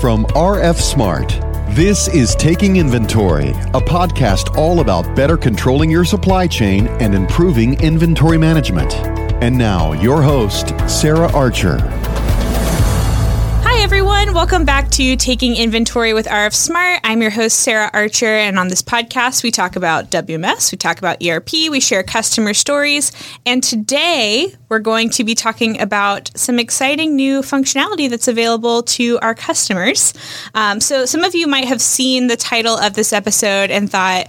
from RF Smart. This is Taking Inventory, a podcast all about better controlling your supply chain and improving inventory management. And now, your host, Sarah Archer. Everyone. Welcome back to Taking Inventory with RF Smart. I'm your host, Sarah Archer. And on this podcast, we talk about WMS, we talk about ERP, we share customer stories. And today, we're going to be talking about some exciting new functionality that's available to our customers. Um, so, some of you might have seen the title of this episode and thought,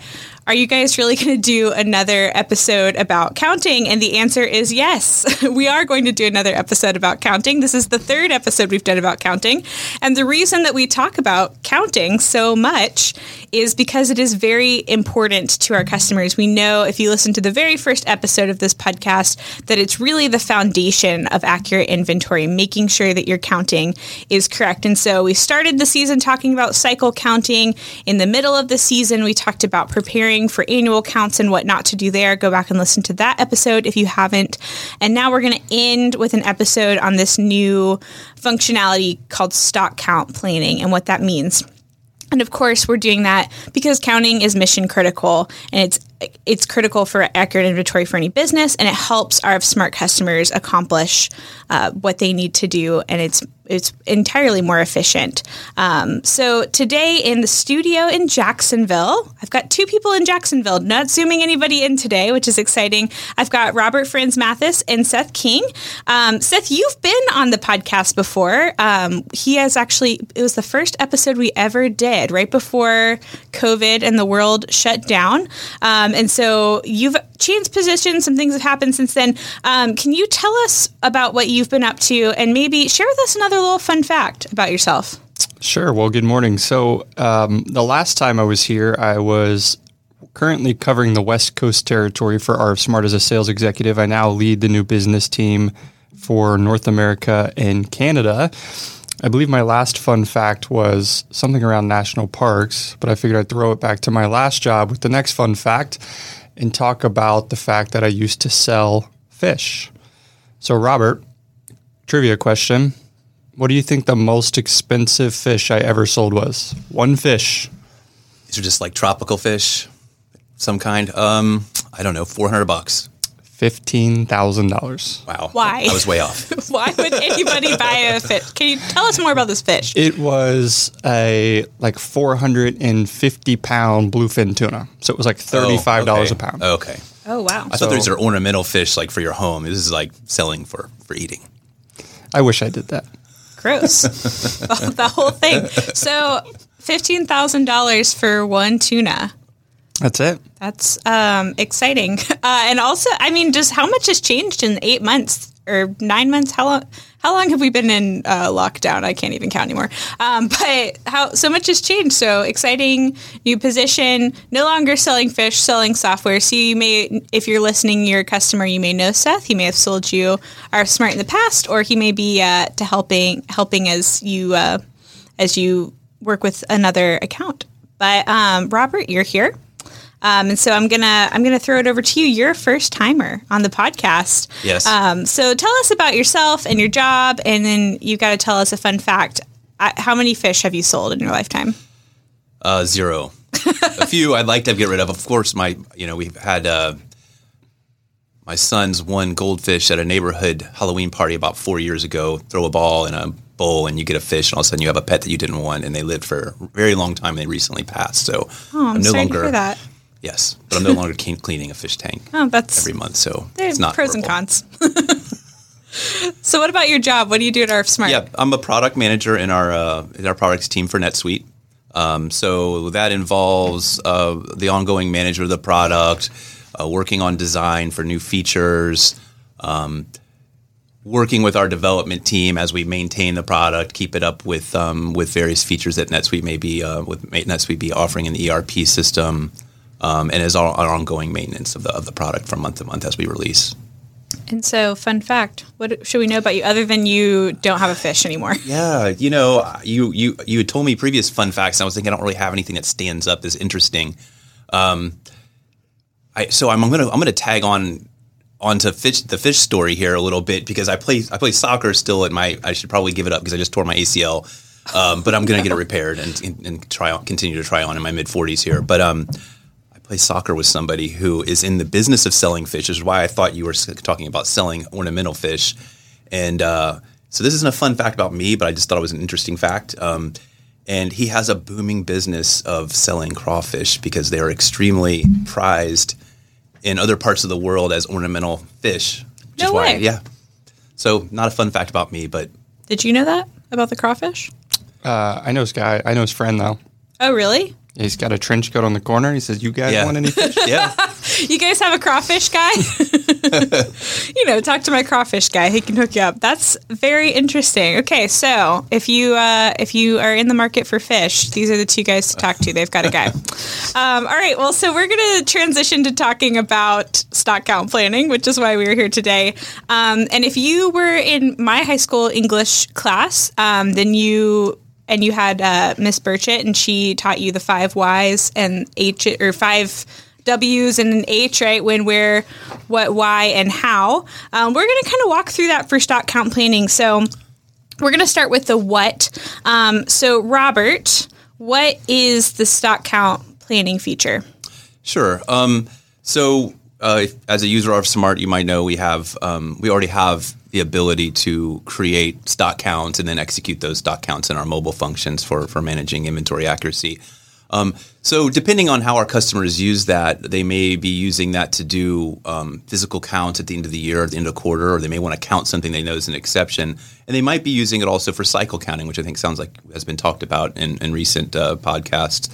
are you guys really going to do another episode about counting? And the answer is yes. we are going to do another episode about counting. This is the third episode we've done about counting. And the reason that we talk about counting so much is because it is very important to our customers. We know if you listen to the very first episode of this podcast that it's really the foundation of accurate inventory, making sure that your counting is correct. And so we started the season talking about cycle counting. In the middle of the season, we talked about preparing for annual counts and what not to do there, go back and listen to that episode if you haven't. And now we're going to end with an episode on this new functionality called stock count planning and what that means. And of course, we're doing that because counting is mission critical and it's it's critical for accurate inventory for any business and it helps RF Smart customers accomplish uh, what they need to do and it's it's entirely more efficient. Um, so today in the studio in Jacksonville, I've got two people in Jacksonville, not zooming anybody in today, which is exciting. I've got Robert Franz Mathis and Seth King. Um, Seth, you've been on the podcast before. Um, he has actually, it was the first episode we ever did right before COVID and the world shut down. Um, and so you've changed positions, some things have happened since then. Um, can you tell us about what you've been up to and maybe share with us another little fun fact about yourself? Sure. Well, good morning. So, um, the last time I was here, I was currently covering the West Coast territory for RF Smart as a sales executive. I now lead the new business team for North America and Canada. I believe my last fun fact was something around national parks, but I figured I'd throw it back to my last job with the next fun fact and talk about the fact that I used to sell fish. So, Robert, trivia question. What do you think the most expensive fish I ever sold was? One fish. These are just like tropical fish, some kind. Um, I don't know, four hundred bucks. Fifteen thousand dollars. Wow. Why? I was way off. Why would anybody buy a fish? Can you tell us more about this fish? It was a like four hundred and fifty pound bluefin tuna. So it was like thirty five dollars Oh, okay. a pound. Okay. Oh wow! I thought these are ornamental fish, like for your home. This is like selling for for eating. I wish I did that. Gross. the, the whole thing. So fifteen thousand dollars for one tuna. That's it. That's um, exciting. Uh, and also, I mean, just how much has changed in eight months or nine months? How long? How long have we been in uh, lockdown? I can't even count anymore. Um, but how so much has changed. So exciting new position. No longer selling fish, selling software. So you may, if you're listening, you're a customer. You may know Seth. He may have sold you RF Smart in the past, or he may be uh, to helping helping as you uh, as you work with another account. But um, Robert, you're here. Um, and so I'm gonna I'm gonna throw it over to you. You're a first timer on the podcast. Yes. Um, so tell us about yourself and your job, and then you've got to tell us a fun fact. How many fish have you sold in your lifetime? Uh, zero. a few I'd like to get rid of. Of course, my you know we've had uh, my son's one goldfish at a neighborhood Halloween party about four years ago. Throw a ball in a bowl and you get a fish, and all of a sudden you have a pet that you didn't want, and they lived for a very long time. and They recently passed, so Oh, I'm, no longer to hear that. Yes, but I'm no longer cleaning a fish tank Oh, that's every month. So it's not pros and cons. so what about your job? What do you do at RF Smart? Yeah, I'm a product manager in our uh, in our products team for NetSuite. Um, so that involves uh, the ongoing management of the product, uh, working on design for new features, um, working with our development team as we maintain the product, keep it up with um, with various features that NetSuite may be uh, with NetSuite be offering in the ERP system, um, and is our, our ongoing maintenance of the of the product from month to month as we release. And so, fun fact: what should we know about you other than you don't have a fish anymore? Yeah, you know, you you you had told me previous fun facts, and I was thinking I don't really have anything that stands up as interesting. Um, I so I'm gonna I'm gonna tag on onto fish the fish story here a little bit because I play I play soccer still at my I should probably give it up because I just tore my ACL. um, but I'm going to get it repaired and, and, and try on, continue to try on in my mid 40s here. But um, play soccer with somebody who is in the business of selling fish, which is why I thought you were talking about selling ornamental fish. And uh, so this isn't a fun fact about me, but I just thought it was an interesting fact. Um, and he has a booming business of selling crawfish because they are extremely prized in other parts of the world as ornamental fish. Which No is why, way. yeah. So not a fun fact about me, but Did you know that about the crawfish? Uh, I know his guy. I know his friend though. Oh, really? He's got a trench coat on the corner. He says, "You guys Yeah. want any fish?" yeah. You guys have a crawfish guy? you know, talk to my crawfish guy. He can hook you up. That's very interesting. Okay, so if you uh, if you are in the market for fish, these are the two guys to talk to. They've got a guy. Um, all right. Well, so we're going to transition to talking about stock count planning, which is why we are here today. Um, and if you were in my high school English class, um, then you and you had uh, Miss Burchett, and she taught you the five Y's and H or five W's and an H, right? When, where, what, why, and how. Um, we're going to kind of walk through that for stock count planning. So we're going to start with the what. Um, so, Robert, what is the stock count planning feature? Sure. Um, so, uh, if, as a user of Smart, you might know we have um, we already have the ability to create stock counts and then execute those stock counts in our mobile functions for for managing inventory accuracy. Um, so, depending on how our customers use that, they may be using that to do um, physical counts at the end of the year, at the end of quarter, or they may want to count something they know is an exception, and they might be using it also for cycle counting, which I think sounds like has been talked about in, in recent uh, podcasts.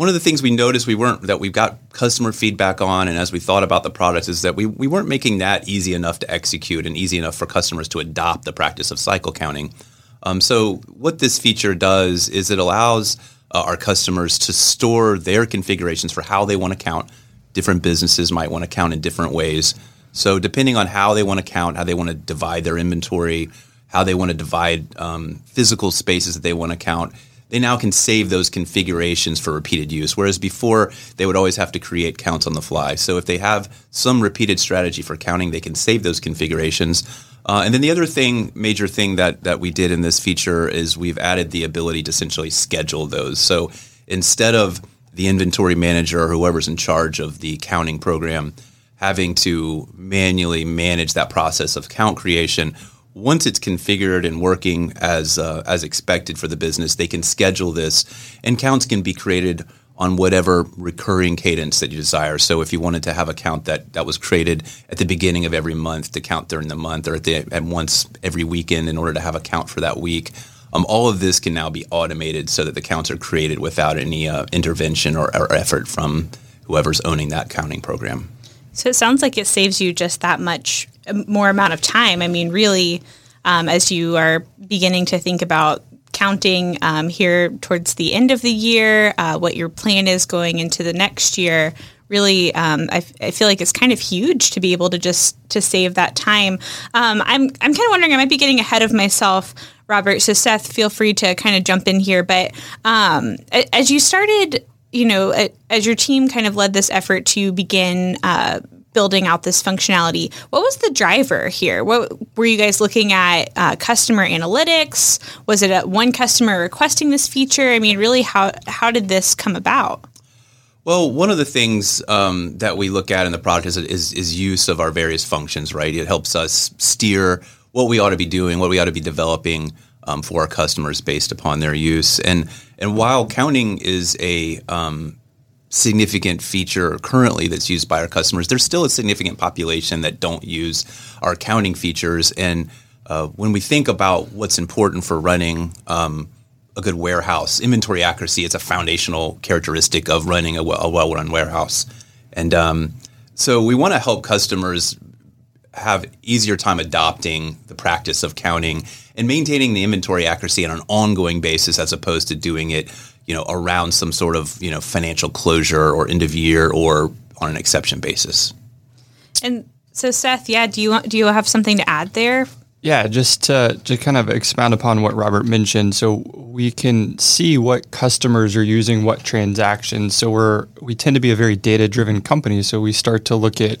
One of the things we noticed we weren't that we've got customer feedback on and as we thought about the products is that we, we weren't making that easy enough to execute and easy enough for customers to adopt the practice of cycle counting. Um, so what this feature does is it allows uh, our customers to store their configurations for how they want to count. Different businesses might want to count in different ways. So depending on how they want to count how they want to divide their inventory how they want to divide um, physical spaces that they want to count they now can save those configurations for repeated use. Whereas before, they would always have to create counts on the fly. So if they have some repeated strategy for counting, they can save those configurations. Uh, and then the other thing, major thing that that we did in this feature is we've added the ability to essentially schedule those. So instead of the inventory manager or whoever's in charge of the counting program having to manually manage that process of count creation, once it's configured and working as uh, as expected for the business, they can schedule this, and counts can be created on whatever recurring cadence that you desire. So, if you wanted to have a count that that was created at the beginning of every month to count during the month, or at the at once every weekend in order to have a count for that week, um, all of this can now be automated so that the counts are created without any uh, intervention or, or effort from whoever's owning that counting program. So it sounds like it saves you just that much more amount of time. I mean, really, um, as you are beginning to think about counting um, here towards the end of the year, uh, what your plan is going into the next year. Really, um, I, f- I feel like it's kind of huge to be able to just to save that time. Um, I'm I'm kind of wondering. I might be getting ahead of myself, Robert. So Seth, feel free to kind of jump in here. But um, as you started you know, as your team kind of led this effort to begin uh, building out this functionality, what was the driver here? What were you guys looking at? Uh, customer analytics? Was it a, one customer requesting this feature? I mean, really, how how did this come about? Well, one of the things um, that we look at in the product is, is is use of our various functions. Right, it helps us steer what we ought to be doing, what we ought to be developing um, for our customers based upon their use. And and while counting is a um, significant feature currently that's used by our customers, there's still a significant population that don't use our accounting features. And uh, when we think about what's important for running um, a good warehouse, inventory accuracy is a foundational characteristic of running a, a well-run warehouse. And um, so we want to help customers have easier time adopting the practice of counting and maintaining the inventory accuracy on an ongoing basis as opposed to doing it you know around some sort of you know financial closure or end of year or on an exception basis And so, Seth, yeah, do you want, do you have something to add there? Yeah, just to, to kind of expound upon what Robert mentioned. So we can see what customers are using what transactions. So we're we tend to be a very data driven company. So we start to look at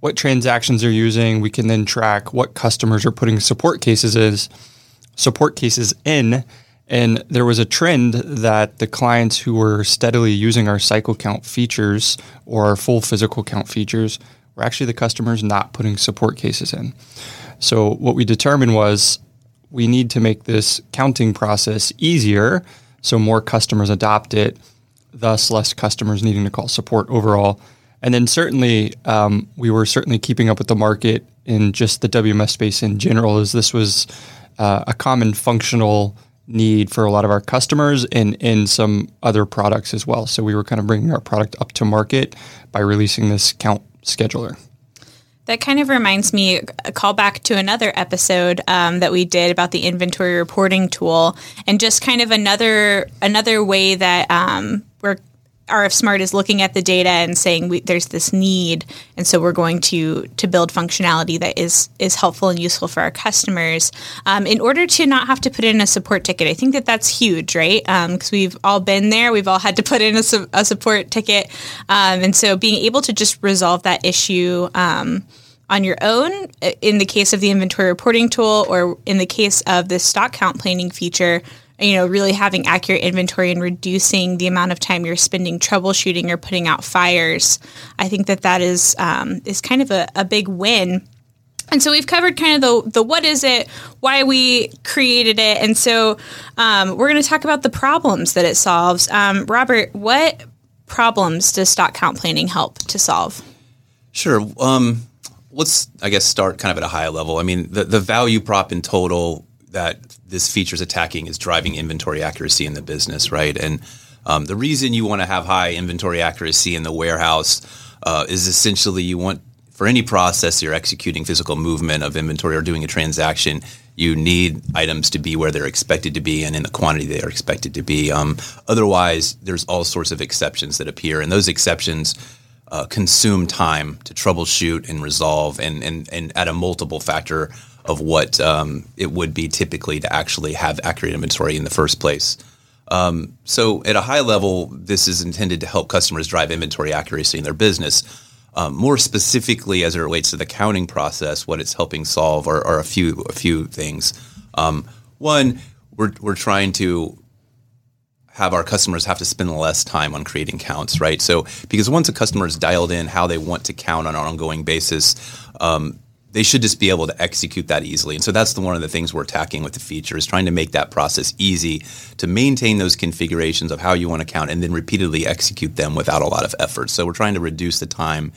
what transactions they're using. We can then track what customers are putting support cases is. support cases in. And there was a trend that the clients who were steadily using our cycle count features or our full physical count features were actually the customers not putting support cases in. So what we determined was we need to make this counting process easier so more customers adopt it, thus less customers needing to call support overall. And then certainly um, we were certainly keeping up with the market in just the WMS space in general, as this was uh, a common functional need for a lot of our customers and in some other products as well. So we were kind of bringing our product up to market by releasing this count scheduler. That kind of reminds me a call back to another episode um, that we did about the inventory reporting tool, and just kind of another another way that um, we're RF Smart is looking at the data and saying we, there's this need, and so we're going to to build functionality that is is helpful and useful for our customers um, in order to not have to put in a support ticket. I think that that's huge, right? Because um, we've all been there, we've all had to put in a, su- a support ticket, um, and so being able to just resolve that issue um, on your own in the case of the inventory reporting tool or in the case of the stock count planning feature you know, really having accurate inventory and reducing the amount of time you're spending troubleshooting or putting out fires. I think that that is um, is kind of a, a big win. And so we've covered kind of the, the what is it, why we created it, and so um, we're going to talk about the problems that it solves. Um, Robert, what problems does stock count planning help to solve? Sure. Um, let's, I guess, start kind of at a high level. I mean, the, the value prop in total that this feature is attacking is driving inventory accuracy in the business, right? And um, the reason you want to have high inventory accuracy in the warehouse uh, is essentially you want for any process you're executing physical movement of inventory or doing a transaction, you need items to be where they're expected to be and in the quantity they are expected to be. Um, otherwise, there's all sorts of exceptions that appear, and those exceptions uh, consume time to troubleshoot and resolve, and and and at a multiple factor of what um, it would be typically to actually have accurate inventory in the first place. Um, so, at a high level, this is intended to help customers drive inventory accuracy in their business. Um, more specifically, as it relates to the counting process, what it's helping solve are, are a few a few things. Um, one, we're we're trying to have our customers have to spend less time on creating counts, right? So, because once a customer is dialed in how they want to count on an ongoing basis, um, they should just be able to execute that easily. And so that's the, one of the things we're attacking with the feature is trying to make that process easy to maintain those configurations of how you want to count and then repeatedly execute them without a lot of effort. So we're trying to reduce the time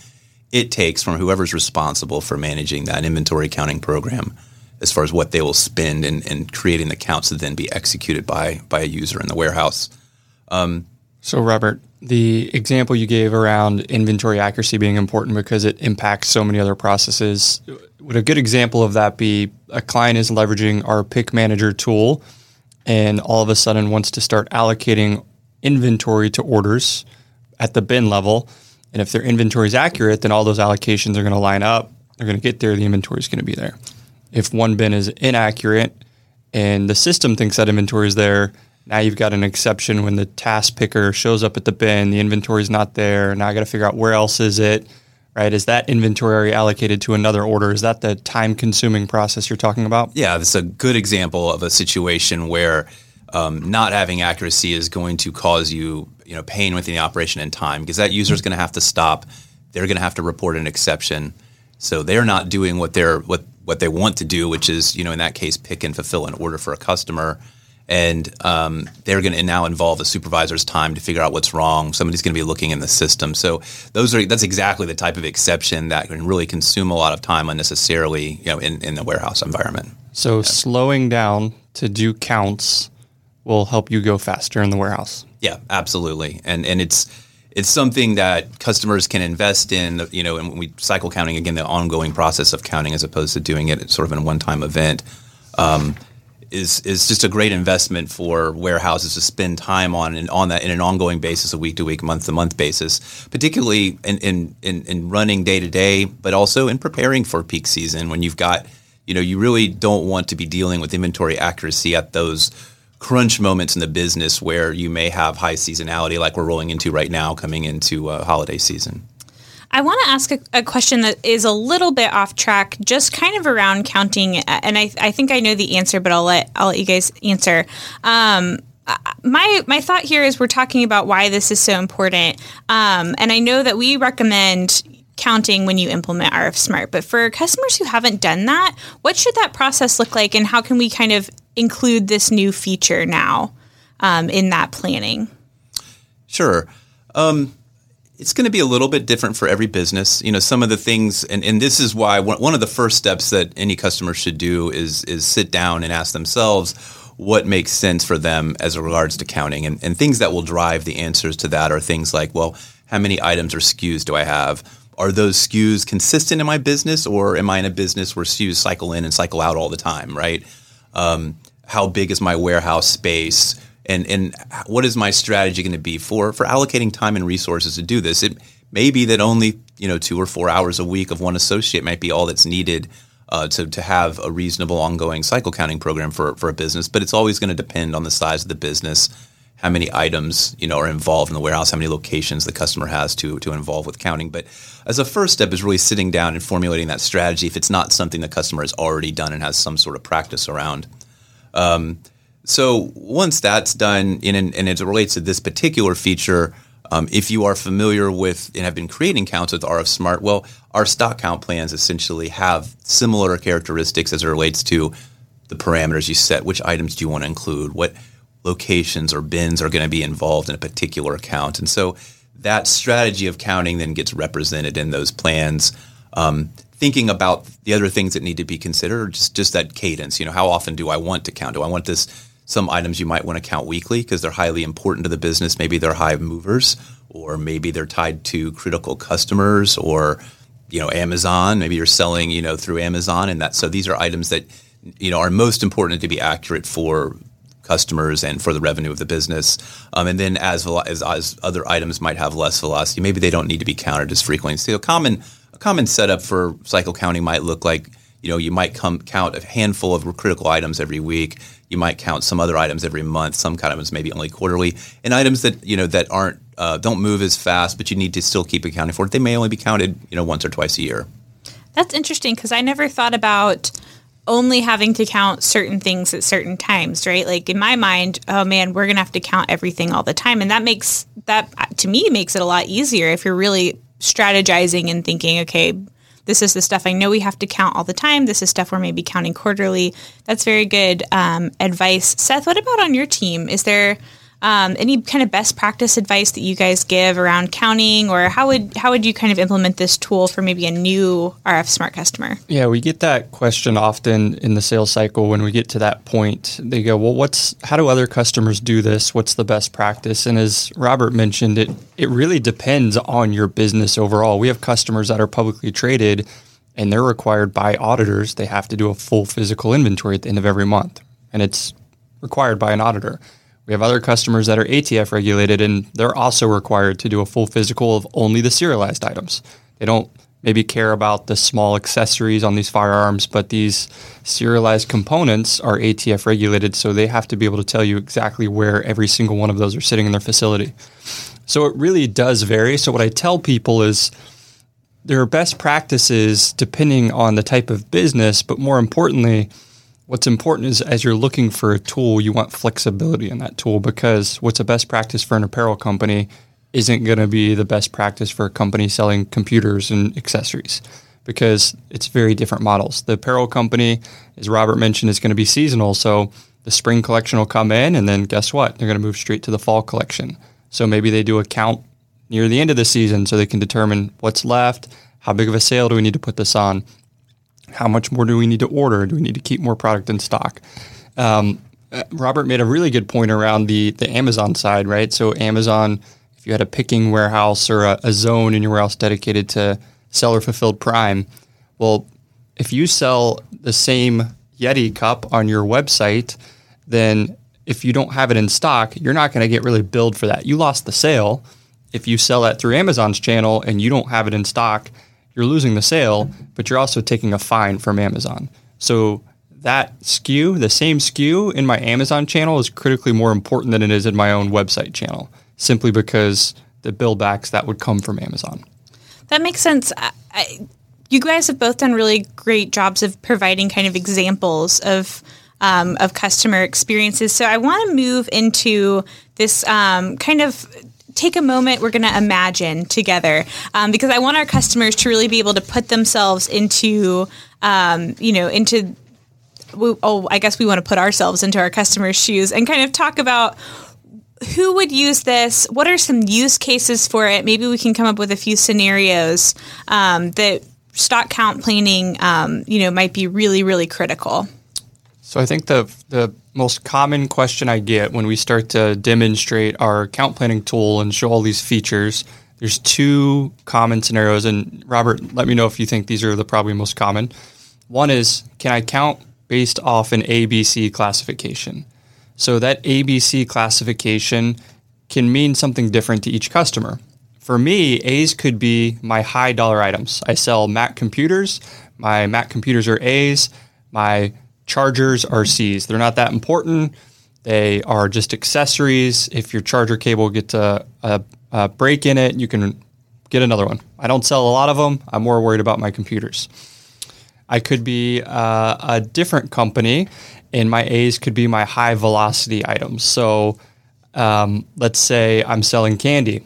it takes from whoever's responsible for managing that inventory counting program as far as what they will spend in, in creating the counts to then be executed by, by a user in the warehouse. Um, so, Robert, the example you gave around inventory accuracy being important because it impacts so many other processes. Would a good example of that be a client is leveraging our pick manager tool and all of a sudden wants to start allocating inventory to orders at the bin level? And if their inventory is accurate, then all those allocations are going to line up. They're going to get there. The inventory is going to be there. If one bin is inaccurate and the system thinks that inventory is there, now you've got an exception when the task picker shows up at the bin, the inventory is not there. Now I got to figure out where else is it, right? Is that inventory allocated to another order? Is that the time consuming process you're talking about? Yeah, that's a good example of a situation where um, not having accuracy is going to cause you, you know, pain within the operation and time because that user is going to have to stop. They're going to have to report an exception. So they're not doing what they're what what they want to do, which is, you know, in that case, pick and fulfill an order for a customer and um, they're going to now involve the supervisor's time to figure out what's wrong. Somebody's going to be looking in the system. So those are that's exactly the type of exception that can really consume a lot of time unnecessarily, you know, in, in the warehouse environment. So yeah. slowing down to do counts will help you go faster in the warehouse. Yeah, absolutely. And and it's it's something that customers can invest in, you know, and we cycle counting again, the ongoing process of counting as opposed to doing it sort of in a one-time event. Um, is is just a great investment for warehouses to spend time on and on that in an ongoing basis, a week to week, month to month basis, particularly in, in, in, in running day to day, but also in preparing for peak season when you've got, you know, you really don't want to be dealing with inventory accuracy at those crunch moments in the business where you may have high seasonality like we're rolling into right now coming into uh, holiday season. I want to ask a, a, question that is a little bit off track, just kind of around counting. And I, I think I know the answer, but I'll let I'll let you guys answer. Um, my my thought here is we're talking about why this is so important, um, and I know that we recommend counting when you implement RF Smart. But for customers who haven't done that, what should that process look like, and how can we kind of include this new feature now um, in that planning? Sure. Um, it's going to be a little bit different for every business. You know, some of the things, and, and this is why one of the first steps that any customer should do is is sit down and ask themselves what makes sense for them as regards to counting, and, and things that will drive the answers to that are things like, well, how many items or SKUs do I have? Are those SKUs consistent in my business, or am I in a business where SKUs cycle in and cycle out all the time? Right? Um, how big is my warehouse space? And and what is my strategy going to be for for allocating time and resources to do this? It may be that only you know two or four hours a week of one associate might be all that's needed uh, to to have a reasonable ongoing cycle counting program for for a business, but it's always going to depend on the size of the business, how many items you know are involved in the warehouse, how many locations the customer has to to involve with counting. But as a first step is really sitting down and formulating that strategy. If it's not something the customer has already done and has some sort of practice around. Um, so once that's done, and, and as it relates to this particular feature, um, if you are familiar with and have been creating counts with RF Smart, well, our stock count plans essentially have similar characteristics as it relates to the parameters you set. Which items do you want to include? What locations or bins are going to be involved in a particular account? And so that strategy of counting then gets represented in those plans. Um, thinking about the other things that need to be considered, just just that cadence. You know, how often do I want to count? Do I want this some items you might want to count weekly because they're highly important to the business. Maybe they're high movers, or maybe they're tied to critical customers, or you know Amazon. Maybe you're selling you know through Amazon, and that so these are items that you know are most important to be accurate for customers and for the revenue of the business. Um, and then as, as, as other items might have less velocity, maybe they don't need to be counted as frequently. So a common a common setup for cycle counting might look like you know you might come count a handful of critical items every week. You might count some other items every month. Some kind of items maybe only quarterly. And items that you know that aren't uh, don't move as fast but you need to still keep accounting for it they may only be counted you know once or twice a year. That's interesting because i never thought about only having to count certain things at certain times right? Like in my mind oh man we're gonna have to count everything all the time. And that makes that to me makes it a lot easier if you're really strategizing and thinking okay this is the stuff I know we have to count all the time. This is stuff we're maybe counting quarterly. That's very good um, advice. Seth, what about on your team? Is there um, any kind of best practice advice that you guys give around counting, or how would how would you kind of implement this tool for maybe a new RF Smart customer? Yeah, we get that question often in the sales cycle when we get to that point. They go, "Well, what's how do other customers do this? What's the best practice?" And as Robert mentioned, it it really depends on your business overall. We have customers that are publicly traded, and they're required by auditors. They have to do a full physical inventory at the end of every month, and it's required by an auditor. We have other customers that are ATF regulated, and they're also required to do a full physical of only the serialized items. They don't maybe care about the small accessories on these firearms, but these serialized components are ATF regulated, so they have to be able to tell you exactly where every single one of those are sitting in their facility. So it really does vary. So what I tell people is there are best practices depending on the type of business, but more importantly, What's important is as you're looking for a tool, you want flexibility in that tool because what's a best practice for an apparel company isn't going to be the best practice for a company selling computers and accessories because it's very different models. The apparel company, as Robert mentioned, is going to be seasonal. So the spring collection will come in, and then guess what? They're going to move straight to the fall collection. So maybe they do a count near the end of the season so they can determine what's left, how big of a sale do we need to put this on. How much more do we need to order? Do we need to keep more product in stock? Um, uh, Robert made a really good point around the the Amazon side, right? So Amazon, if you had a picking warehouse or a, a zone in your warehouse dedicated to seller fulfilled prime, well, if you sell the same Yeti cup on your website, then if you don't have it in stock, you're not going to get really billed for that. You lost the sale. If you sell that through Amazon's channel and you don't have it in stock, you're losing the sale, but you're also taking a fine from Amazon. So that SKU, the same SKU in my Amazon channel is critically more important than it is in my own website channel, simply because the bill backs that would come from Amazon. That makes sense. I, I, you guys have both done really great jobs of providing kind of examples of um, of customer experiences. So I want to move into this um, kind of take a moment we're going to imagine together um, because i want our customers to really be able to put themselves into um, you know into oh i guess we want to put ourselves into our customers shoes and kind of talk about who would use this what are some use cases for it? Maybe we can come up with a few scenarios um, that stock count planning um, you know might be really really critical so I think the the most common question I get when we start to demonstrate our account planning tool and show all these features, there's two common scenarios. And Robert, let me know if you think these are the probably most common. One is, can I count based off an ABC classification? So that ABC classification can mean something different to each customer. For me, A's could be my high dollar items. I sell Mac computers. My Mac computers are A's. My chargers are C's. They're not that important. They are just accessories. If your charger cable gets a, a, a break in it, you can get another one. I don't sell a lot of them. I'm more worried about my computers. I could be uh, a different company, and my A's could be my high velocity items. So um, let's say I'm selling candy.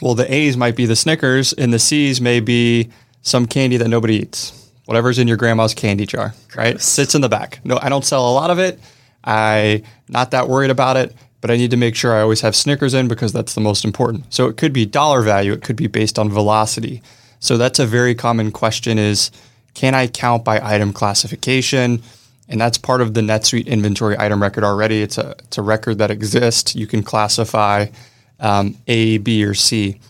Well, the A's might be the Snickers, and the C's may be some candy that nobody eats whatever's in your grandma's candy jar, right? Gross. Sits in the back. No, I don't sell a lot of it. I not that worried about it, but I need to make sure I always have Snickers in because that's the most important. So it could be dollar value, it could be based on velocity. So that's a very common question is can I count by item classification? And that's part of the NetSuite inventory item record already. It's a, it's a record that exists. You can classify um, A, B, or C.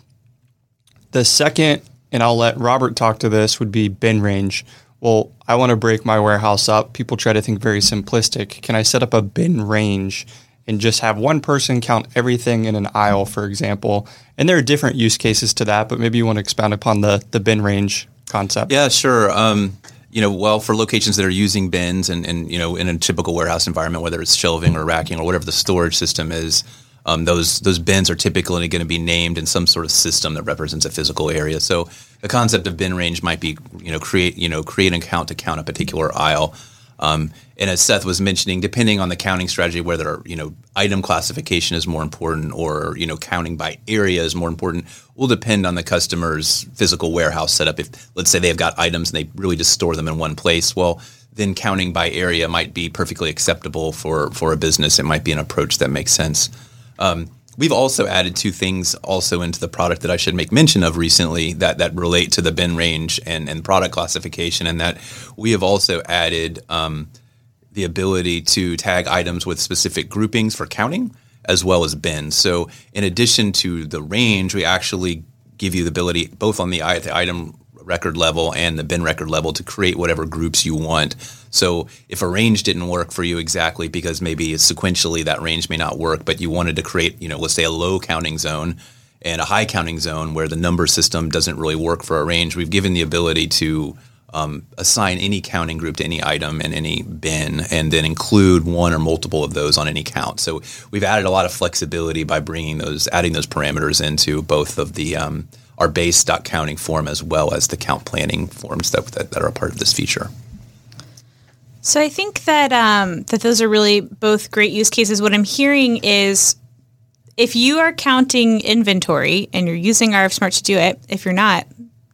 The second and I'll let Robert talk to this, would be bin range. Well, I want to break my warehouse up. People try to think very simplistic. Can I set up a bin range and just have one person count everything in an aisle, for example? And there are different use cases to that, but maybe you want to expound upon the, the bin range concept. Yeah, sure. Um, you know, well, for locations that are using bins and, and, you know, in a typical warehouse environment, whether it's shelving or racking or whatever the storage system is, um, those those bins are typically going to be named in some sort of system that represents a physical area. So the concept of bin range might be you know create you know create an account to count a particular aisle. Um, and as Seth was mentioning, depending on the counting strategy, whether you know item classification is more important or you know counting by area is more important, will depend on the customer's physical warehouse setup. If let's say they've got items and they really just store them in one place, well, then counting by area might be perfectly acceptable for for a business. It might be an approach that makes sense. Um, we've also added two things also into the product that I should make mention of recently that that relate to the bin range and, and product classification, and that we have also added um, the ability to tag items with specific groupings for counting as well as bins. So in addition to the range, we actually give you the ability both on the, the item record level and the bin record level to create whatever groups you want. So if a range didn't work for you exactly because maybe sequentially that range may not work, but you wanted to create, you know, let's say a low counting zone and a high counting zone where the number system doesn't really work for a range, we've given the ability to um, assign any counting group to any item in any bin and then include one or multiple of those on any count. So we've added a lot of flexibility by bringing those, adding those parameters into both of the um, our base stock counting form as well as the count planning forms that, that, that are a part of this feature. So I think that um, that those are really both great use cases. What I'm hearing is if you are counting inventory and you're using RF Smart to do it, if you're not,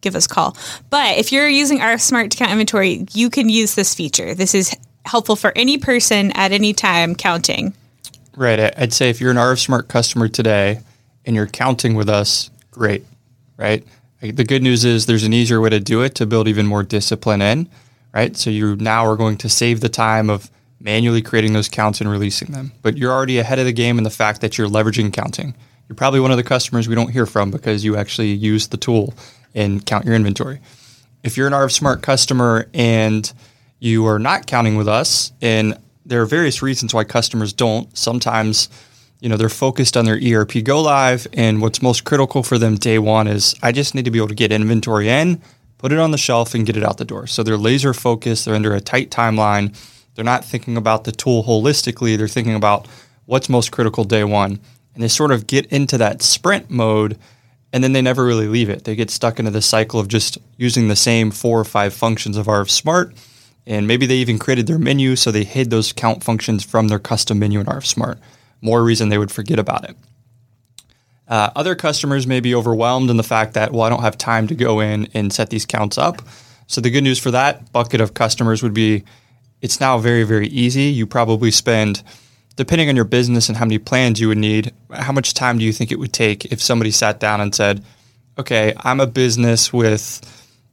give us a call. But if you're using RF Smart to count inventory, you can use this feature. This is helpful for any person at any time counting. Right. I'd say if you're an RF Smart customer today and you're counting with us, great right? The good news is there's an easier way to do it to build even more discipline in, right? So you now are going to save the time of manually creating those counts and releasing them. But you're already ahead of the game in the fact that you're leveraging counting. You're probably one of the customers we don't hear from because you actually use the tool and count your inventory. If you're an RF Smart customer and you are not counting with us, and there are various reasons why customers don't. Sometimes you know they're focused on their ERP go live and what's most critical for them day one is I just need to be able to get inventory in, put it on the shelf and get it out the door. So they're laser focused, they're under a tight timeline. They're not thinking about the tool holistically, they're thinking about what's most critical day one. And they sort of get into that sprint mode and then they never really leave it. They get stuck into the cycle of just using the same four or five functions of RF Smart, and maybe they even created their menu so they hid those count functions from their custom menu in RF Smart. More reason they would forget about it. Uh, other customers may be overwhelmed in the fact that, well, I don't have time to go in and set these counts up. So the good news for that bucket of customers would be it's now very, very easy. You probably spend, depending on your business and how many plans you would need, how much time do you think it would take if somebody sat down and said, okay, I'm a business with,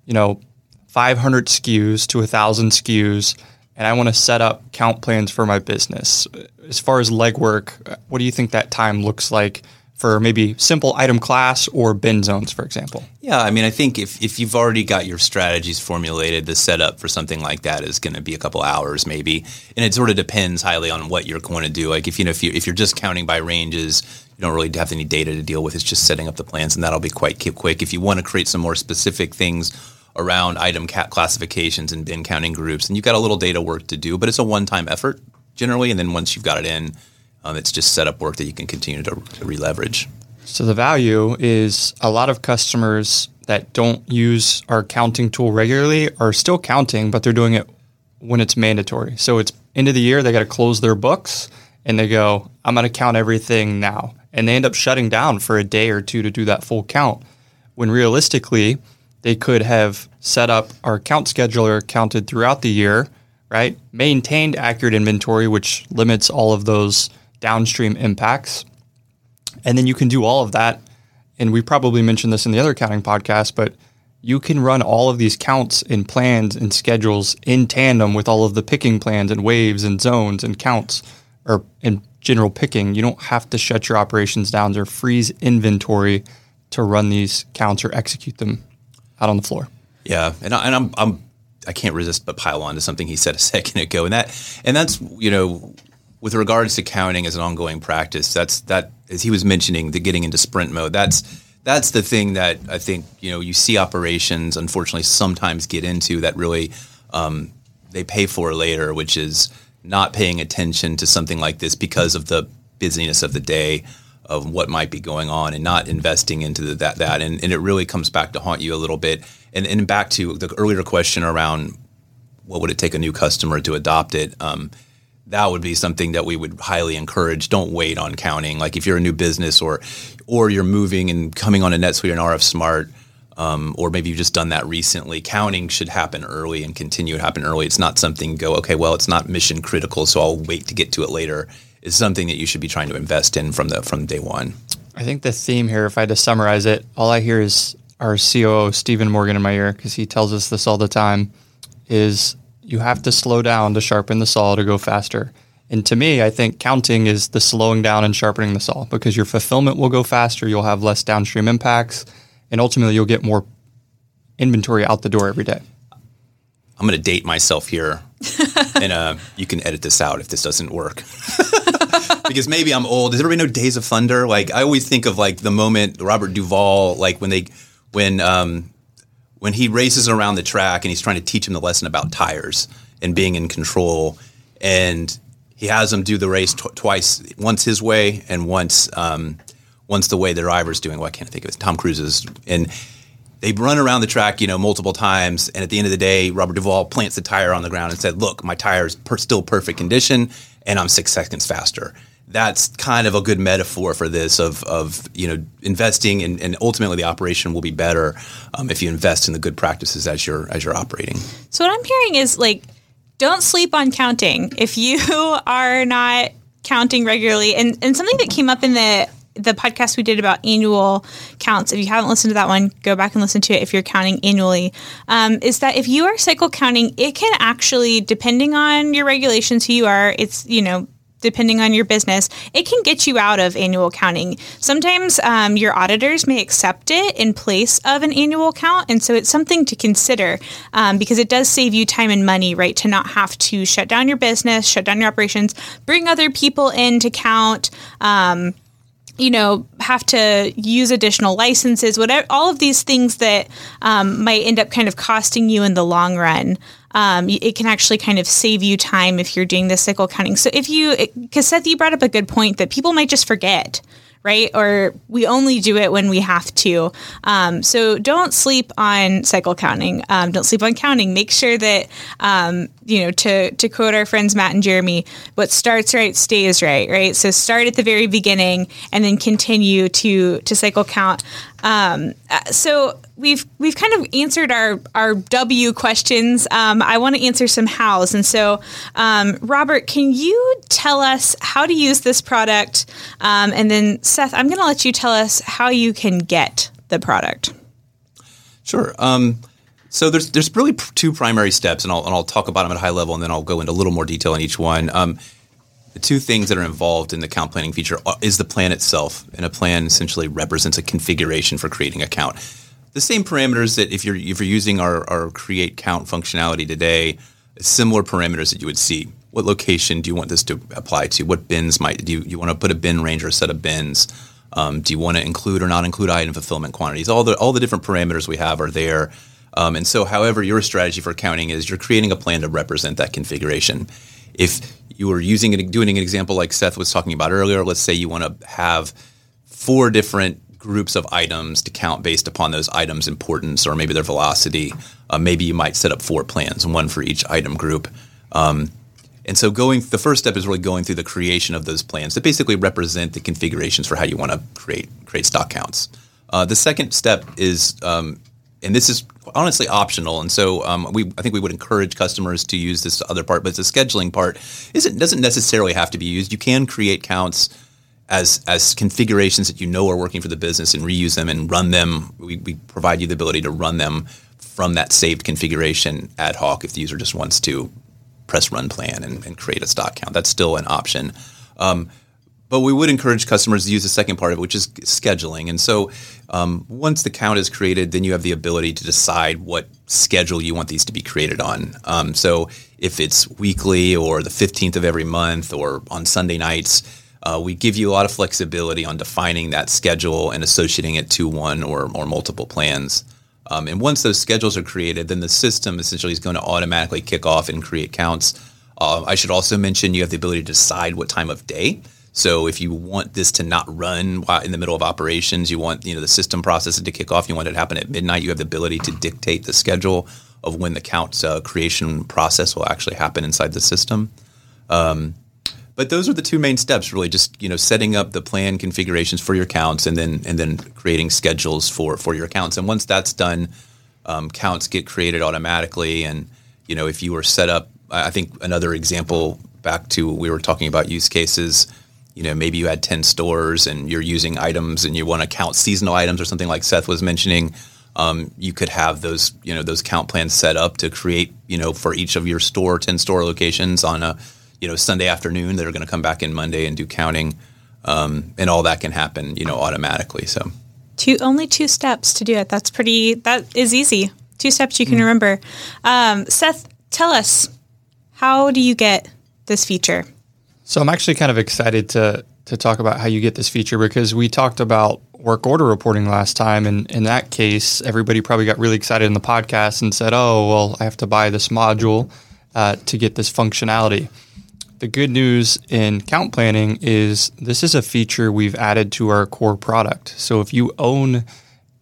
you know, 500 SKUs to 1,000 SKUs, and I want to set up count plans for my business. As far as legwork, what do you think that time looks like for maybe simple item class or bin zones, for example? Yeah, I mean, I think if, if you've already got your strategies formulated, the setup for something like that is going to be a couple hours maybe, and it sort of depends highly on what you're going to do. Like if you know if you if you're just counting by ranges, you don't really have any data to deal with. It's just setting up the plans, and that'll be quite quick. If you want to create some more specific things around item classifications and bin counting groups, and you've got a little data work to do, but it's a one-time effort generally, and then once you've got it in um, it's just setup work that you can continue to, to re-leverage. So the value is a lot of customers that don't use our counting tool regularly are still counting, but they're doing it when it's mandatory. So it's end of the year, they got to close their books and they go, I'm going to count everything now. And they end up shutting down for a day or two to do that full count. When realistically, they could have set up our count scheduler counted throughout the year, right? Maintained accurate inventory, which limits all of those downstream impacts. And then you can do all of that. And we probably mentioned this in the other counting podcast, but you can run all of these counts and plans and schedules in tandem with all of the picking plans and waves and zones and counts or in general picking. You don't have to shut your operations down or freeze inventory to run these counts or execute them out on the floor. Yeah, and, I, and I'm, I'm I can't resist but pile on to something he said a second ago, and that and that's you know with regards to counting as an ongoing practice, that's that as he was mentioning the getting into sprint mode. That's that's the thing that I think you know you see operations unfortunately sometimes get into that really um, they pay for later, which is not paying attention to something like this because of the busyness of the day of what might be going on and not investing into the, that that and, and it really comes back to haunt you a little bit and, and back to the earlier question around what would it take a new customer to adopt it um, that would be something that we would highly encourage. Don't wait on counting. Like if you're a new business or or you're moving and coming on a NetSuite and RF Smart, um, or maybe you've just done that recently. Counting should happen early and continue to happen early. It's not something go okay. Well, it's not mission critical, so I'll wait to get to it later. It's something that you should be trying to invest in from the from day one. I think the theme here, if I had to summarize it, all I hear is our COO Stephen Morgan in my ear because he tells us this all the time. Is you have to slow down to sharpen the saw to go faster. And to me, I think counting is the slowing down and sharpening the saw because your fulfillment will go faster, you'll have less downstream impacts, and ultimately you'll get more inventory out the door every day. I'm going to date myself here, and uh, you can edit this out if this doesn't work. because maybe I'm old. Does everybody know Days of Thunder? Like I always think of like the moment Robert Duvall, like when they when um, when he races around the track and he's trying to teach him the lesson about tires and being in control, and he has him do the race tw- twice, once his way and once um, once the way the driver's doing. Well, I can't think of it. Tom Cruise's and they run around the track, you know, multiple times, and at the end of the day, Robert Duvall plants the tire on the ground and said, "Look, my tire is per- still perfect condition, and I'm six seconds faster." That's kind of a good metaphor for this of, of you know investing and, and ultimately the operation will be better um, if you invest in the good practices as you're as you're operating. So what I'm hearing is like don't sleep on counting if you are not counting regularly and and something that came up in the the podcast we did about annual counts, if you haven't listened to that one, go back and listen to it if you're counting annually. Um, is that if you are cycle counting, it can actually, depending on your regulations, who you are, it's, you know, depending on your business, it can get you out of annual counting. Sometimes um, your auditors may accept it in place of an annual count. And so it's something to consider um, because it does save you time and money, right? To not have to shut down your business, shut down your operations, bring other people in to count. Um, you know, have to use additional licenses, whatever, all of these things that um, might end up kind of costing you in the long run um, it can actually kind of save you time if you're doing the cycle counting. So if you, because Seth, you brought up a good point that people might just forget, right? Or we only do it when we have to. Um, so don't sleep on cycle counting. Um, don't sleep on counting. Make sure that um, you know to to quote our friends Matt and Jeremy, what starts right stays right, right? So start at the very beginning and then continue to to cycle count. Um, uh, so we've we've kind of answered our our W questions. Um, I want to answer some hows, and so um, Robert, can you tell us how to use this product, um, and then Seth, I'm going to let you tell us how you can get the product. Sure. Um, so there's there's really two primary steps, and I'll and I'll talk about them at a high level, and then I'll go into a little more detail on each one. The two things that are involved in the account planning feature is the plan itself, and a plan essentially represents a configuration for creating a count. The same parameters that if you're if you're using our, our create count functionality today, similar parameters that you would see. What location do you want this to apply to? What bins might do you, you want to put a bin range or a set of bins? Um, do you want to include or not include item fulfillment quantities? All the all the different parameters we have are there. Um, and so, however, your strategy for counting is you're creating a plan to represent that configuration. If you were using it, doing an example like Seth was talking about earlier, let's say you want to have four different groups of items to count based upon those items' importance or maybe their velocity. Uh, maybe you might set up four plans, one for each item group. Um, and so going the first step is really going through the creation of those plans that basically represent the configurations for how you want to create create stock counts. Uh, the second step is um, and this is honestly optional. And so um, we, I think we would encourage customers to use this other part, but the scheduling part isn't doesn't necessarily have to be used. You can create counts as as configurations that you know are working for the business and reuse them and run them. We, we provide you the ability to run them from that saved configuration ad hoc if the user just wants to press run plan and, and create a stock count. That's still an option. Um, but we would encourage customers to use the second part of it, which is scheduling. And so um, once the count is created, then you have the ability to decide what schedule you want these to be created on. Um, so if it's weekly or the 15th of every month or on Sunday nights, uh, we give you a lot of flexibility on defining that schedule and associating it to one or, or multiple plans. Um, and once those schedules are created, then the system essentially is going to automatically kick off and create counts. Uh, I should also mention you have the ability to decide what time of day. So if you want this to not run in the middle of operations, you want you know the system processes to kick off. You want it to happen at midnight. You have the ability to dictate the schedule of when the count uh, creation process will actually happen inside the system. Um, but those are the two main steps, really. Just you know, setting up the plan configurations for your counts, and then and then creating schedules for for your accounts. And once that's done, um, counts get created automatically. And you know, if you were set up, I think another example back to we were talking about use cases you know maybe you had 10 stores and you're using items and you want to count seasonal items or something like seth was mentioning um, you could have those you know those count plans set up to create you know for each of your store 10 store locations on a you know sunday afternoon that are going to come back in monday and do counting um, and all that can happen you know automatically so. Two only two steps to do it. That's pretty that is easy. Two steps you can mm remember. Um, seth tell us how do you get this feature so I'm actually kind of excited to to talk about how you get this feature because we talked about work order reporting last time, and in that case, everybody probably got really excited in the podcast and said, "Oh, well, I have to buy this module uh, to get this functionality." The good news in count planning is this is a feature we've added to our core product. So if you own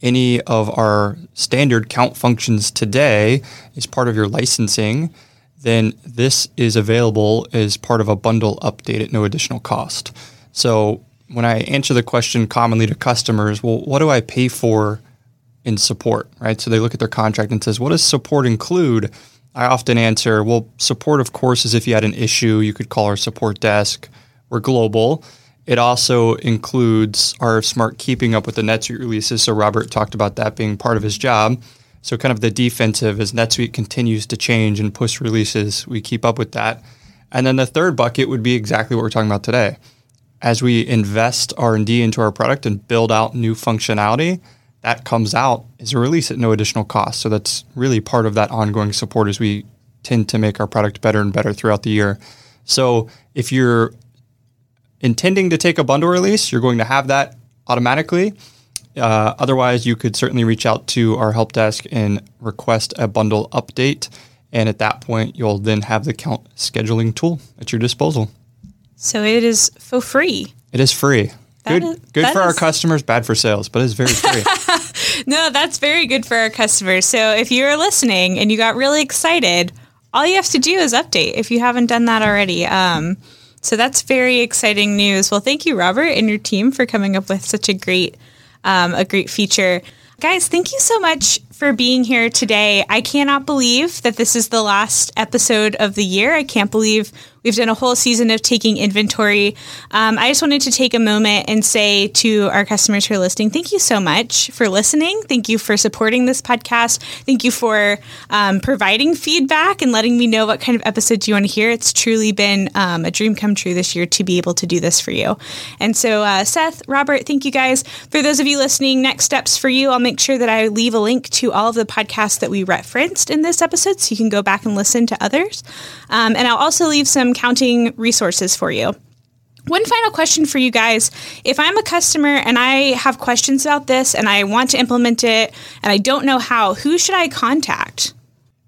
any of our standard count functions today as part of your licensing, then this is available as part of a bundle update at no additional cost. So when I answer the question commonly to customers, well, what do I pay for in support, right? So they look at their contract and says, what does support include? I often answer, well, support, of course, is if you had an issue, you could call our support desk. We're global. It also includes RF Smart keeping up with the NetSuite releases. So Robert talked about that being part of his job. So kind of the defensive as NetSuite continues to change and push releases, we keep up with that. And then the third bucket would be exactly what we're talking about today. As we invest R&D into our product and build out new functionality, that comes out as a release at no additional cost. So that's really part of that ongoing support as we tend to make our product better and better throughout the year. So if you're intending to take a bundle release, you're going to have that automatically. Uh, otherwise, you could certainly reach out to our help desk and request a bundle update. And at that point, you'll then have the count scheduling tool at your disposal. So it is for free. It is free. Good, is- good that for our customers, bad for sales, but it's very free. No, that's very good for our customers. So if you're listening and you got really excited, all you have to do is update if you haven't done that already. Um, so that's very exciting news. Well, thank you, Robert, and your team for coming up with such a great, um, a great feature. Guys, thank you so much for being here today. I cannot believe that this is the last episode of the year. I can't believe we've done a whole season of taking inventory. Um, I just wanted to take a moment and say to our customers who are listening, thank you so much for listening. Thank you for supporting this podcast. Thank you for um, providing feedback and letting me know what kind of episodes you want to hear. It's truly been um, a dream come true this year to be able to do this for you. And so, uh, Seth, Robert, thank you guys. For those of you listening, next steps for you, I'll make sure that I leave a link all of the podcasts that we referenced in this episode so you can go back and listen to others. Um, and I'll also leave some counting resources for you. One final question for you guys. If I'm a customer and I have questions about this and I want to implement it and I don't know how, who should I contact?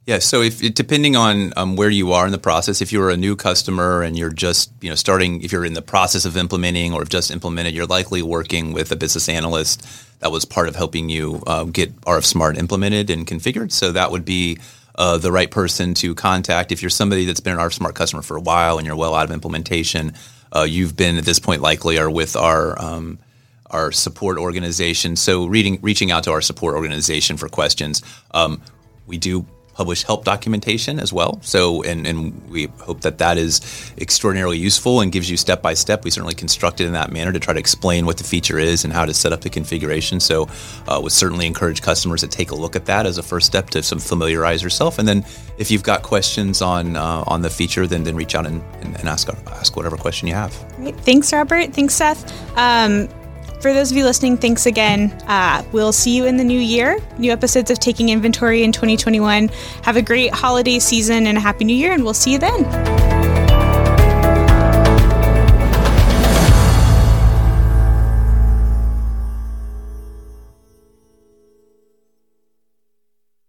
Yeah, so if depending on um, where you are in the process, if you're a new customer and you're just you know starting, if you're in the process of implementing or have just implemented, you're likely working with a business analyst that was part of helping you uh, get RF Smart implemented and configured. So that would be uh, the right person to contact. If you're somebody that's been an RF Smart customer for a while and you're well out of implementation, uh, you've been at this point likely are with our um, our support organization. So reading, reaching out to our support organization for questions. Um, we do publish help documentation as well. So, and, and we hope that that is extraordinarily useful and gives you step by step. We certainly construct it in that manner to try to explain what the feature is and how to set up the configuration. So, uh, would certainly encourage customers to take a look at that as a first step to some familiarize yourself. And then, if you've got questions on uh, on the feature, then then reach out and, and, and ask ask whatever question you have. Great. Thanks, Robert. Thanks, Seth. Um, for those of you listening, thanks again. Uh, we'll see you in the new year. New episodes of Taking Inventory in 2021. Have a great holiday season and a happy new year, and we'll see you then.